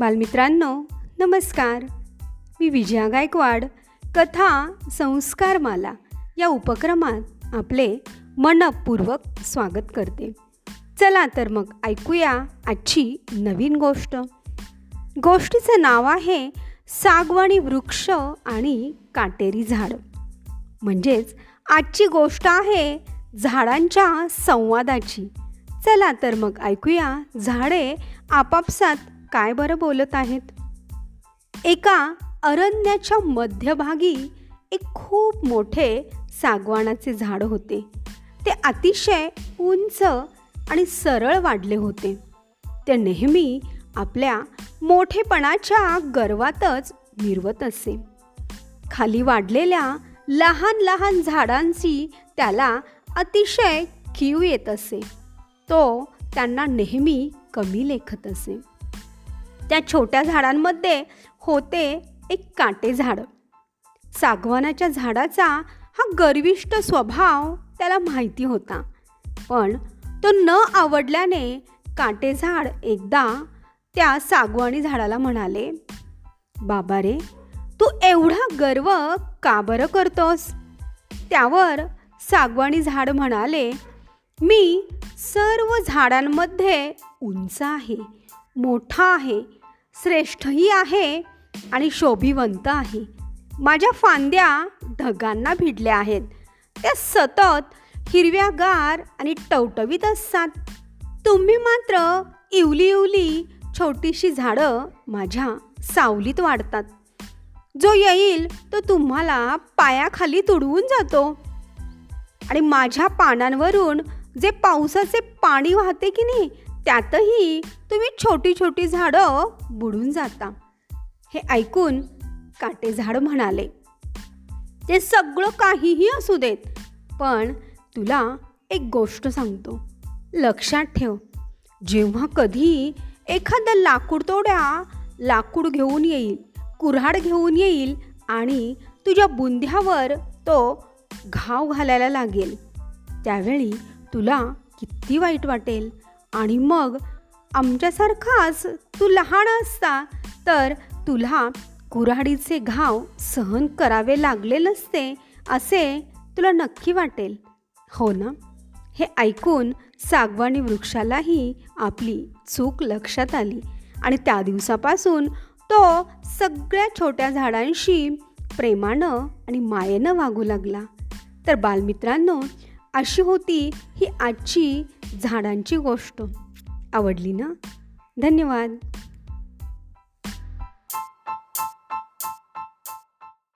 बालमित्रांनो नमस्कार. मी विजया गायकवाड कथा संस्कारमाला या उपक्रमात आपले मनपूर्वक स्वागत करते. चला तर मग ऐकूया आजची नवीन गोष्ट. गोष्टीचं नाव आहे सागवाणी वृक्ष आणि काटेरी झाड. म्हणजेच आजची गोष्ट आहे झाडांच्या संवादाची. चला तर मग ऐकूया झाडे आपापसात काय बरं बोलत आहेत? एका अरण्याच्या मध्यभागी एक खूप मोठे सागवानाचे झाड होते. ते अतिशय उंच आणि सरळ वाढले होते. ते नेहमी आपल्या मोठेपणाच्या गर्वातच मिरवत असे. खाली वाढलेल्या लहान लहान झाडांची त्याला अतिशय कीव येत असे. तो त्यांना नेहमी कमी लेखत असे. त्या छोट्या झाडांमध्ये होते एक काटे झाड. सागवानाच्या झाडाचा हा गर्विष्ट स्वभाव त्याला माहिती होता. पण तो न आवडल्याने काटे झाड एकदा त्या सागवानी झाडाला म्हणाले बाबा रे तू एवढा गर्व का बरं करतोस? त्यावर सागवानी झाड म्हणाले मी सर्व झाडांमध्ये उंच आहे. मोठा आहे श्रेष्ठही आहे आणि शोभिवंत आहे. माझ्या फांद्या ढगांना भिडल्या आहेत. त्या सतत हिरव्यागार आणि टवटवीत असतात. तुम्ही मात्र इवली इवली छोटीशी झाडं माझ्या सावलीत वाढतात. जो येईल तो तुम्हाला पायाखाली तुडवून जातो. आणि माझ्या पानांवरून जे पावसाचे पाणी वाहते की नाही त्यातही तुम्ही छोटी छोटी झाडं बुडून जाता. हे ऐकून काटे झाड म्हणाले ते सगळं काहीही असू देत पण तुला एक गोष्ट सांगतो. लक्षात ठेव जेव्हा कधी एखादं लाकूड तोड्या लाकूड घेऊन येईल कुऱ्हाड घेऊन येईल आणि तुझ्या बुंध्यावर तो घाव घालायला लागेल त्यावेळी तुला किती वाईट वाटेल. आणि मग आमच्यासारखाच तू लहान असता तर तुला कुऱ्हाडीचे घाव सहन करावे लागले नसते असे तुला नक्की वाटेल. हो ना? हे ऐकून सागवानी वृक्षालाही आपली चूक लक्षात आली आणि त्या दिवसापासून तो सगळ्या छोट्या झाडांशी प्रेमानं आणि मायेनं वागू लागला. तर बालमित्रांनो अशी होती ही आजची झाडांची गोष्ट. आवडली ना? धन्यवाद.